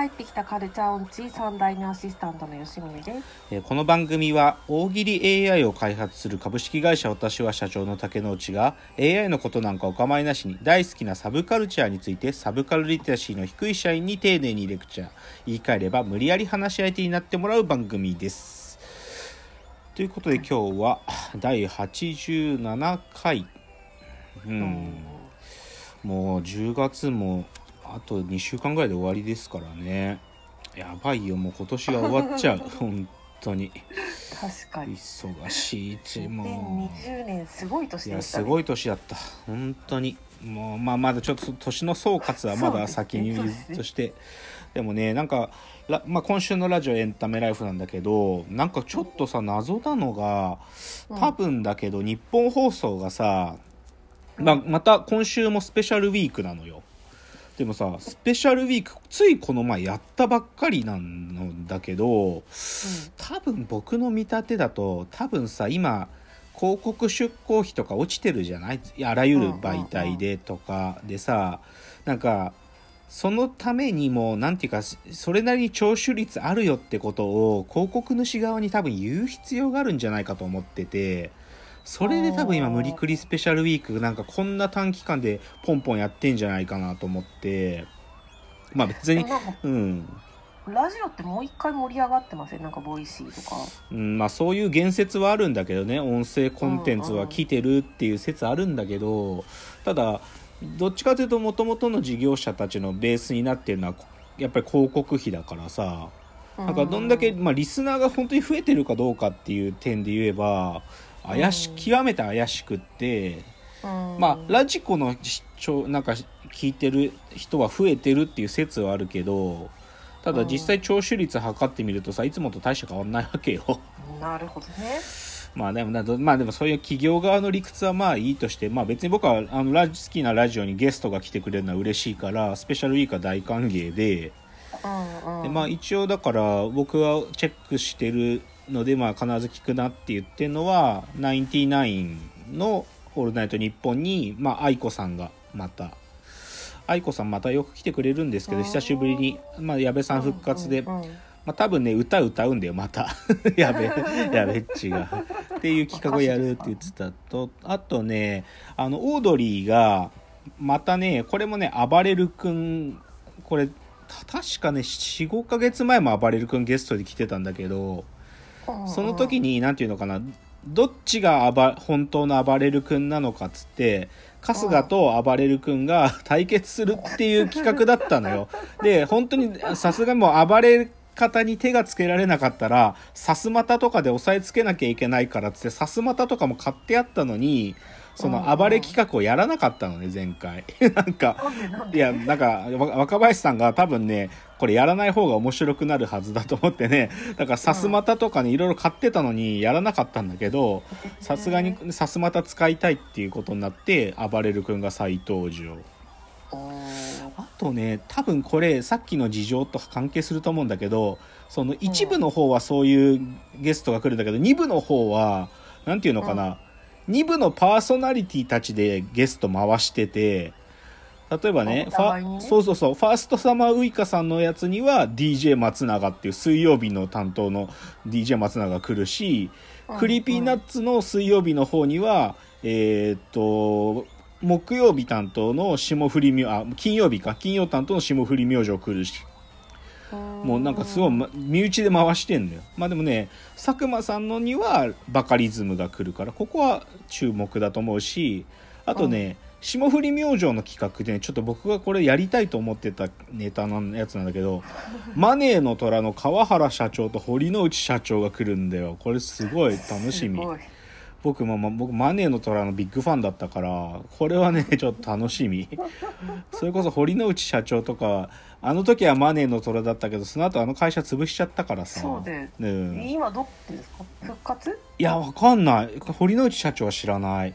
帰ってきたカルチャー音痴3代目アシスタントの吉見です。えーこの番組は大喜利 AI を開発する株式会社私は社長の竹之内が AI のことなんかお構いなしに大好きなサブカルチャーについてサブカルリテラシーの低い社員に丁寧にレクチャー。言い換えれば無理やり話し相手になってもらう番組です。ということで今日は第87回。うん。もう10月もあと2週間ぐらいで終わりですからね。やばいよもう今年が終わっちゃう。本当に。確かに。忙しいちも2020年すごい年ういでね。やすごい年だった。本当に。もうまあまだちょっと年の総括はまだ先にとして。でもねなんか、らまあ、今週のラジオエンタメライフなんだけどなんかちょっとさ謎なのが多分だけど日本放送がさ、まあ、また今週もスペシャルウィークなのよでもさスペシャルウィークついこの前やったばっかりなんだけど多分僕の見立てだと多分さ今広告出稿費とか落ちてるじゃない？あらゆる媒体でとかでさなんかそのためにもなんていうかそれなりに聴取率あるよってことを広告主側に多分言う必要があるんじゃないかと思っててそれで多分今無理くりスペシャルウィークなんかこんな短期間でポンポンやってんじゃないかなと思って。まあ別にうん。ラジオってもう一回盛り上がってません？なんか Voicy とか。うん、まあそういう言説はあるんだけどね。音声コンテンツは来てるっていう説あるんだけど。ただどっちかというともともとの事業者たちのベースになってるのはやっぱり広告費だからさ。なんかどんだけ、まあ、リスナーが本当に増えてるかどうかっていう点で言えば怪しうん極めて怪しくってうん、まあラジコのなんか聞いてる人は増えてるっていう説はあるけどただ実際聴取率測ってみるとさいつもと大して変わんないわけよ。なるほどね。まあでもなどまあでもそういう企業側の理屈はまあいいとして、まあ別に僕はあのラジ好きなラジオにゲストが来てくれるのは嬉しいから、スペシャルウィークは大歓迎で、うんうん。でまあ一応だから僕はチェックしてるので、まあ必ず聞くなって言ってるのは、ナインティナインのオールナイトニッポンに、まあ愛子さんがまた、愛子さんまたよく来てくれるんですけど、うん久しぶりに、まあ矢部さん復活で、まあ、多分ね歌歌うんだよまた。やべやべっちが。っていう企画をやるって言ってたと。あとねあのオードリーがまたねこれもね暴れる君これた確かね45ヶ月前も暴れる君ゲストで来てたんだけどその時に何て言うのかなどっちが本当の暴れる君なのかっつって春日と暴れる君が 対決するっていう企画だったのよ。で本当にさすがにもう暴れ方に手がつけられなかったらさすまたとかで押さえつけなきゃいけないからっつってさすまたとかも買ってあったのにその暴れ企画をやらなかったのね前回。なんかいや、なんか、わ若林さんが多分ね、これやらない方が面白くなるはずだと思ってね、だからさすまたとかね、いろいろ買ってたのにやらなかったんだけど、さすがにさすまた使いたいっていうことになって、暴れる君が再登場。うんあとね、多分これ、さっきの事情と関係すると思うんだけど、その一部の方はそういうゲストが来るんだけど、二部の方は、なんていうのかな、二部のパーソナリティたちでゲスト回してて、例えばね、ねァそうそうそう、ファーストサマーウイカさんのやつには DJ 松永っていう水曜日の担当の DJ 松永が来るし、うん Creepy Nuts の水曜日の方には、えーっと、木曜日担当の霜降り明あ金曜日か金曜担当の霜降り明星来るしもうなんかすごい、身内で回してんだよ。まあでもね佐久間さんのにはバカリズムが来るからここは注目だと思うしあとね、霜降り明星の企画でねちょっと僕がこれやりたいと思ってたネタのやつなんだけどマネーの虎の川原社長と堀之内社長が来るんだよ。これすごい楽しみ。僕も、ま、僕マネーの虎のビッグファンだったからこれはね ちょっと楽しみ。それこそ堀之内社長とかあの時はマネーの虎だったけどその後あの会社潰しちゃったからさ。そうでうん、い今どっちですか？復活？やわかんない。堀之内社長は知らない。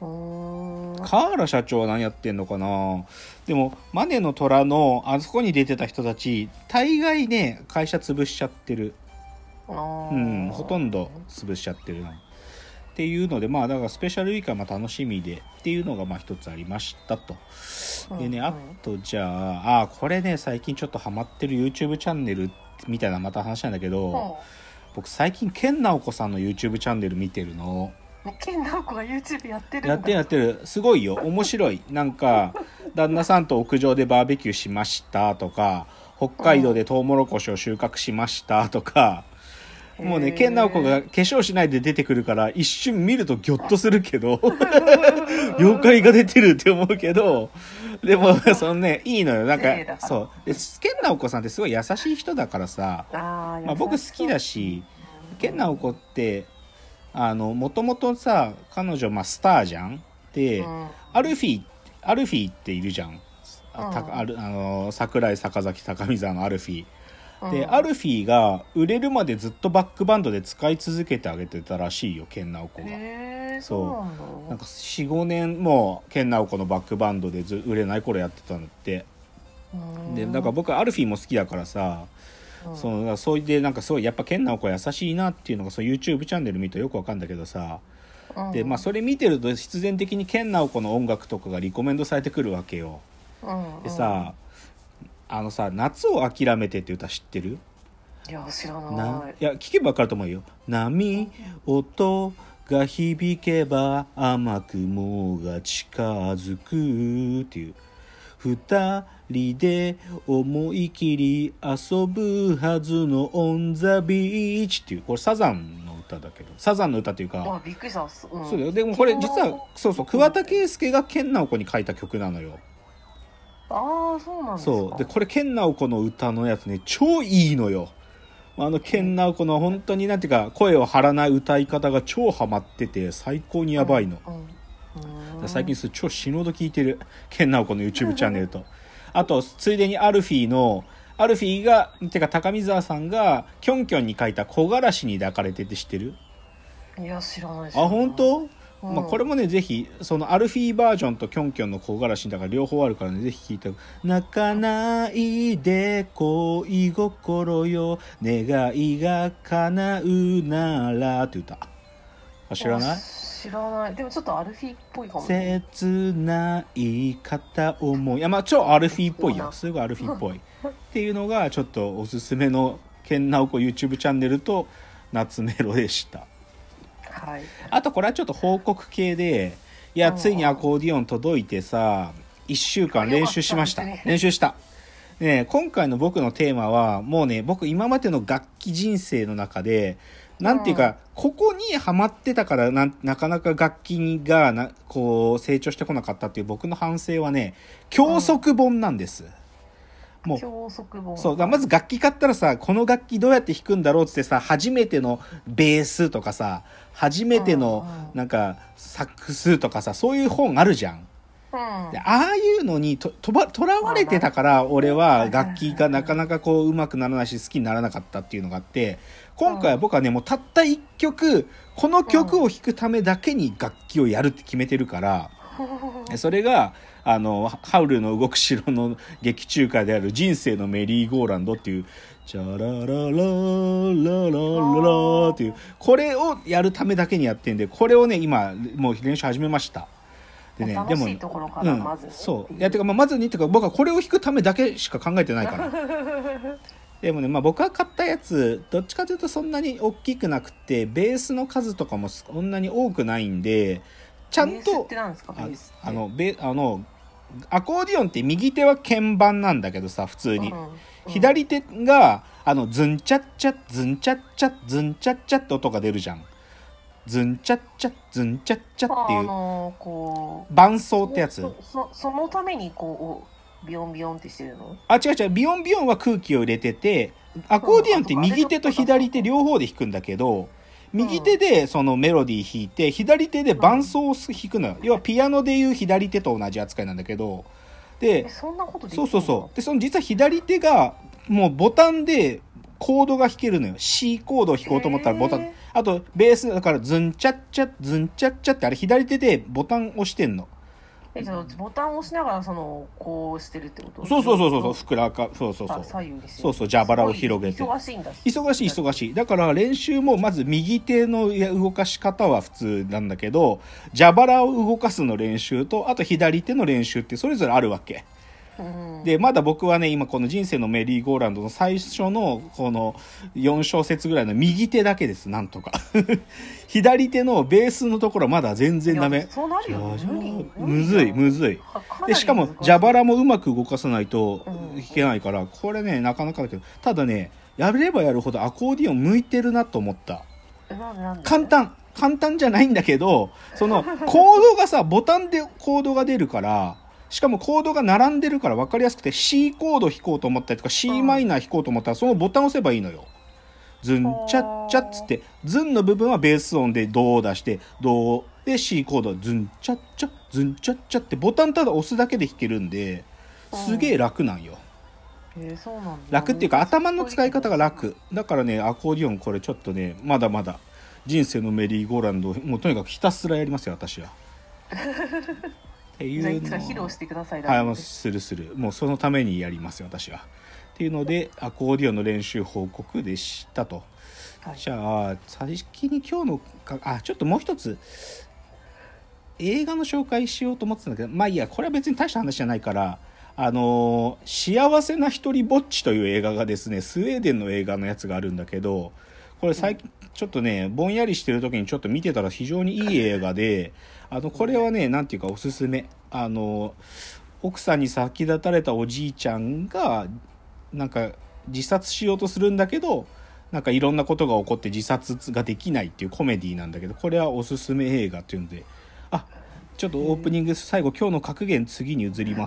河原社長は何やってんのかな？でもマネの虎のあそこに出てた人たち大概ね会社潰しちゃってる。うんほとんど潰しちゃってるなっていうのでまあだからスペシャルウィークはまあ楽しみでっていうのがまあ一つありましたと。でねうん。あとじゃああこれね最近ちょっとハマってる YouTube チャンネルみたいなまた話なんだけど、うん。僕最近健直子さんの YouTube チャンネル見てるの。健直子が YouTube やってるやってるやってる。すごいよ。面白い。なんか 旦那さんと屋上でバーベキューしましたとか北海道でトウモロコシを収穫しましたとかもうねへー健直子が化粧しないで出てくるから一瞬見るとギョッとするけど 妖怪が出てるって思うけどでもそのねいいのよ。なんかそう。で健直子さんってすごい優しい人だからさあーまあ、僕好きだし健直子ってあのもともとさ彼女、まあ、スターじゃん？で、うん。アルフィーアルフィーっているじゃん。あたうん。あるあの桜井坂崎高見沢のアルフィーで、うん。アルフィーが売れるまでずっとバックバンドで使い続けてあげてたらしいよ健直子が。へえそう。なんか45年もう健直子のバックバンドでず売れない頃やってたんだってうん。でだから僕アルフィーも好きだからさ、うん。そのそでなんかすごいやっぱ健直子優しいなっていうのがそう YouTube チャンネル見るとよくわかるんだけどさ、うん。でまあそれ見てると必然的に健直子の音楽とかがリコメンドされてくるわけよ。うん。でさ、あのさ「夏を諦めて」って歌知ってる？いや知らなないいや聞けば分かると思うよ「波音が響けば甘く雲が近づく」っていう「二人で思い切り遊ぶはずのオン・ザ・ビーチ」っていう。これサザンの歌だけど。サザンの歌っていうかわびっくりした、うん。そうだよ。でもこれ実はそうそう。桑田佳祐が健直子に書いた曲なのよああそうなんですか。そう。でこれ健直子の歌のやつね超いいのよ。あの健直子の本当になんていうか声を張らない歌い方が超ハマってて最高にやばいの、うんうん最近それ超死ぬほど聞いてる健直子の YouTube チャンネルと。あとついでにアルフィーのアルフィーがてか高見沢さんがキョンキョンに書いた「木枯らしに抱かれて」って知ってる？いや知らないあ本当、うん。まあ、これもねぜひそのアルフィーバージョンとキョンキョンの木枯らしだから両方あるからねぜひ聞いて。泣かないで恋心よ願いが叶うならって歌あ知らない？あ知らない。でもちょっとアルフィーっぽいかもね。切ない片思いいやまあ超アルフィーっぽいよ。すごいアルフィーっぽい。っていうのがちょっとおすすめの健直子 YouTube チャンネルと夏メロでしたはい。あとこれはちょっと報告系でいやうん。ついにアコーディオン届いてさ1週間練習しました。ね。練習した。ね今回の僕のテーマはもうね僕今までの楽器人生の中でなんていうか、ここにハマってたからななかなか楽器がなこう成長してこなかったっていう僕の反省はね教則本なんです、もう教則本そうだまず楽器買ったらさこの楽器どうやって弾くんだろうっつってさ初めてのベースとかさ初めてのなんかサックスとかさそういう本あるじゃん。うん。でああいうのにととばとらわれてたから俺は楽器がなかなかこう上手くならないし好きにならなかったっていうのがあって今回は僕はねもうたった一曲この曲を弾くためだけに楽器をやるって決めてるから。それが、あの、ハウルの動く城の劇中歌である人生のメリーゴーランドっていう、チャラララララララっていう、これをやるためだけにやってんで、これをね、今、もう練習始めました。でね、でも、うんまず、そう。いや、てか、まあ、まずに、てか、僕はこれを弾くためだけしか考えてないから。でもね、まあ、僕が買ったやつどっちかというとそんなに大きくなくてベースの数とかもそんなに多くないんでちゃんとあのベあのアコーディオンって右手は鍵盤なんだけどさ普通に、うんうん。左手があのズンチャッチャズンチャッチャズンチャッチャって音が出るじゃん。ズンチャッチャズンチャッチャってあいうのこう伴奏ってやつ。そのためにこうビヨンビヨンってしてるの？あ違う違う。ビヨンビヨンは空気を入れててアコーディオンって右手と左手両方で弾くんだけど右手でそのメロディー弾いて左手で伴奏を弾くのよ。要はピアノでいう左手と同じ扱いなんだけど。でえそんなことそうそうそう。でその実は左手がもうボタンでコードが弾けるのよ。C コードを弾こうと思ったらボタン。へあとベースだからズンチャッチャズンチャッチャってあれ左手でボタン押してんのえじゃあボタンを押しながらそのこうしてるってこと？そうそうそうそうそうふくらかそうそうそう。あ左右ですそうそう蛇腹を広げて。忙しいんだ。忙しい忙しい。だから練習もまず右手の動かし方は普通なんだけど蛇腹を動かすの練習とあと左手の練習ってそれぞれあるわけ。うんでまだ僕はね今この人生のメリーゴーランドの最初のこの4小節ぐらいの右手だけです。なんとか。左手のベースのところはまだ全然ダメ。そうなるよいや無理。むずいむずい。でしかも蛇腹もうまく動かさないとうん。いけないからこれねなかなかだけど。ただねやればやるほどアコーディオン向いてるなと思った。簡単。簡単じゃないんだけどそのコードがさボタンでコードが出るからしかもコードが並んでるから分かりやすくて C コード弾こうと思ったりとか C マイナー弾こうと思ったらそのボタンを押せばいいのよ。ズンチャッチャッつってズンの部分はベース音でドを出してドで C コードズンチャッチャズンチャッチャってボタンただ押すだけで弾けるんですげえ楽なんよ。楽っていうか頭の使い方が楽だからねアコーディオンこれちょっとねまだまだ人生のメリーゴーランドをもうとにかくひたすらやりますよ私は。っていうの披露してくださいはいもうラジするするもうそのためにやりますよ私は。っていうのでアコーディオンの練習報告でしたと。オでじゃあ先に今日のかあちょっともう一つ映画の紹介しようと思ってたんだけどまあいいやこれは別に大した話じゃないからあのー幸せな一人ぼっち」という映画がですねスウェーデンの映画のやつがあるんだけどこれ最近ちょっとねぼんやりしてる時にちょっと見てたら非常にいい映画であのこれはねなんていうかおすすめ。あの奥さんに先立たれたおじいちゃんがなんか自殺しようとするんだけどなんかいろんなことが起こって自殺ができないっていうコメディなんだけどこれはおすすめ映画っていうので。あちょっとオープニング最後今日の格言次に移ります。